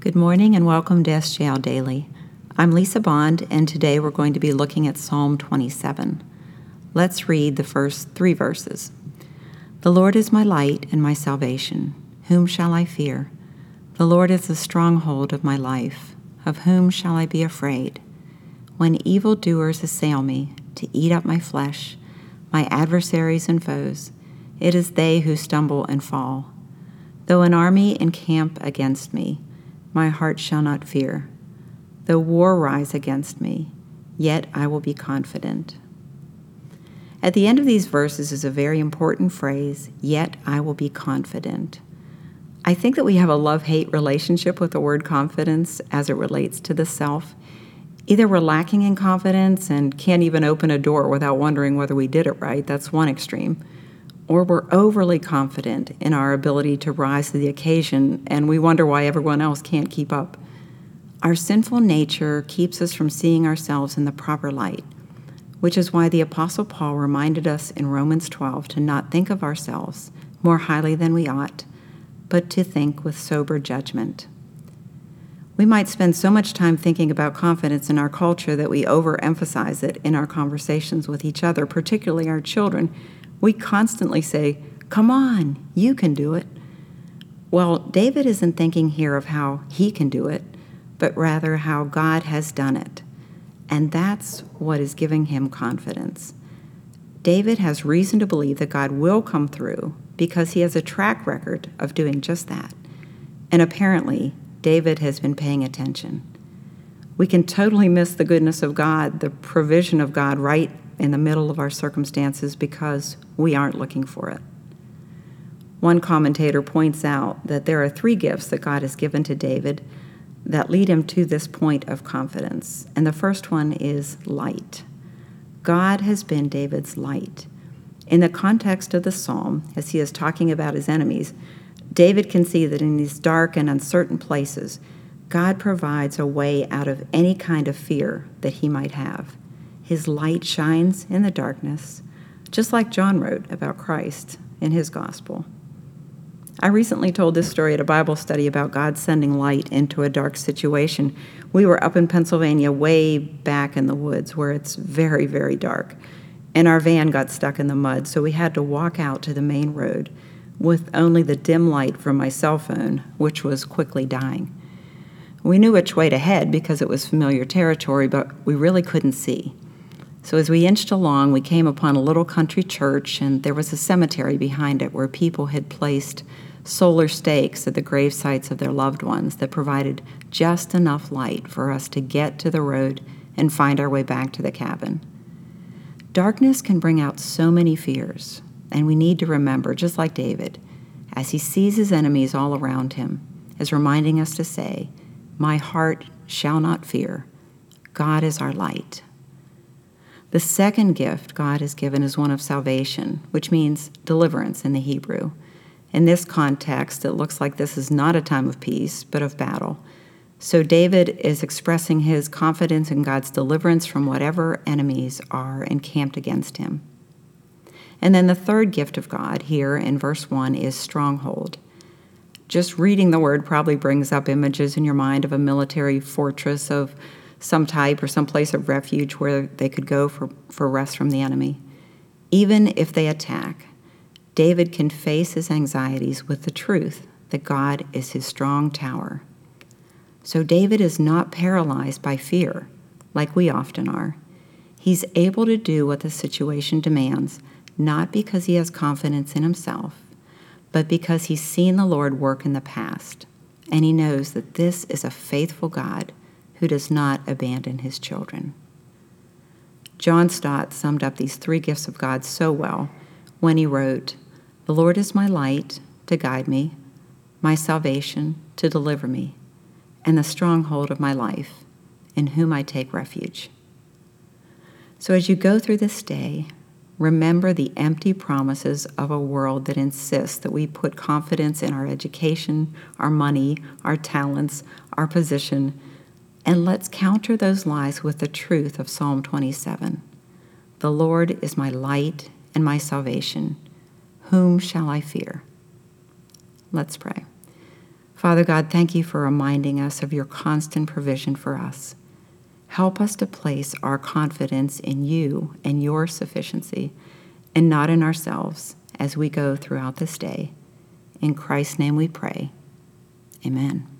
Good morning and welcome to SJL Daily. I'm Lisa Bond, and today we're going to be looking at Psalm 27. Let's read the first three verses. The Lord is my light and my salvation. Whom shall I fear? The Lord is the stronghold of my life. Of whom shall I be afraid? When evildoers assail me to eat up my flesh, my adversaries and foes, it is they who stumble and fall. Though an army encamp against me, my heart shall not fear. Though war rise against me, yet I will be confident. At the end of these verses is a very important phrase, yet I will be confident. I think that we have a love hate relationship with the word confidence as it relates to the self. Either we're lacking in confidence and can't even open a door without wondering whether we did it right, that's one extreme or we're overly confident in our ability to rise to the occasion and we wonder why everyone else can't keep up. Our sinful nature keeps us from seeing ourselves in the proper light, which is why the Apostle Paul reminded us in Romans 12 to not think of ourselves more highly than we ought, but to think with sober judgment. We might spend so much time thinking about confidence in our culture that we overemphasize it in our conversations with each other, particularly our children we constantly say, Come on, you can do it. Well, David isn't thinking here of how he can do it, but rather how God has done it. And that's what is giving him confidence. David has reason to believe that God will come through because he has a track record of doing just that. And apparently, David has been paying attention. We can totally miss the goodness of God, the provision of God right in the middle of our circumstances because we aren't looking for it. One commentator points out that there are three gifts that God has given to David that lead him to this point of confidence. And the first one is light. God has been David's light. In the context of the psalm, as he is talking about his enemies, David can see that in these dark and uncertain places, God provides a way out of any kind of fear that he might have. His light shines in the darkness, just like John wrote about Christ in his gospel. I recently told this story at a Bible study about God sending light into a dark situation. We were up in Pennsylvania, way back in the woods, where it's very, very dark, and our van got stuck in the mud, so we had to walk out to the main road with only the dim light from my cell phone, which was quickly dying. We knew which way to head because it was familiar territory, but we really couldn't see. So, as we inched along, we came upon a little country church, and there was a cemetery behind it where people had placed solar stakes at the grave sites of their loved ones that provided just enough light for us to get to the road and find our way back to the cabin. Darkness can bring out so many fears, and we need to remember, just like David, as he sees his enemies all around him, is reminding us to say, My heart shall not fear. God is our light. The second gift God has given is one of salvation, which means deliverance in the Hebrew. In this context, it looks like this is not a time of peace, but of battle. So David is expressing his confidence in God's deliverance from whatever enemies are encamped against him. And then the third gift of God here in verse 1 is stronghold. Just reading the word probably brings up images in your mind of a military fortress of some type or some place of refuge where they could go for, for rest from the enemy. Even if they attack, David can face his anxieties with the truth that God is his strong tower. So David is not paralyzed by fear like we often are. He's able to do what the situation demands, not because he has confidence in himself, but because he's seen the Lord work in the past, and he knows that this is a faithful God who does not abandon his children. John Stott summed up these three gifts of God so well when he wrote, The Lord is my light to guide me, my salvation to deliver me, and the stronghold of my life, in whom I take refuge. So as you go through this day, remember the empty promises of a world that insists that we put confidence in our education, our money, our talents, our position, and let's counter those lies with the truth of Psalm 27. The Lord is my light and my salvation. Whom shall I fear? Let's pray. Father God, thank you for reminding us of your constant provision for us. Help us to place our confidence in you and your sufficiency and not in ourselves as we go throughout this day. In Christ's name we pray. Amen.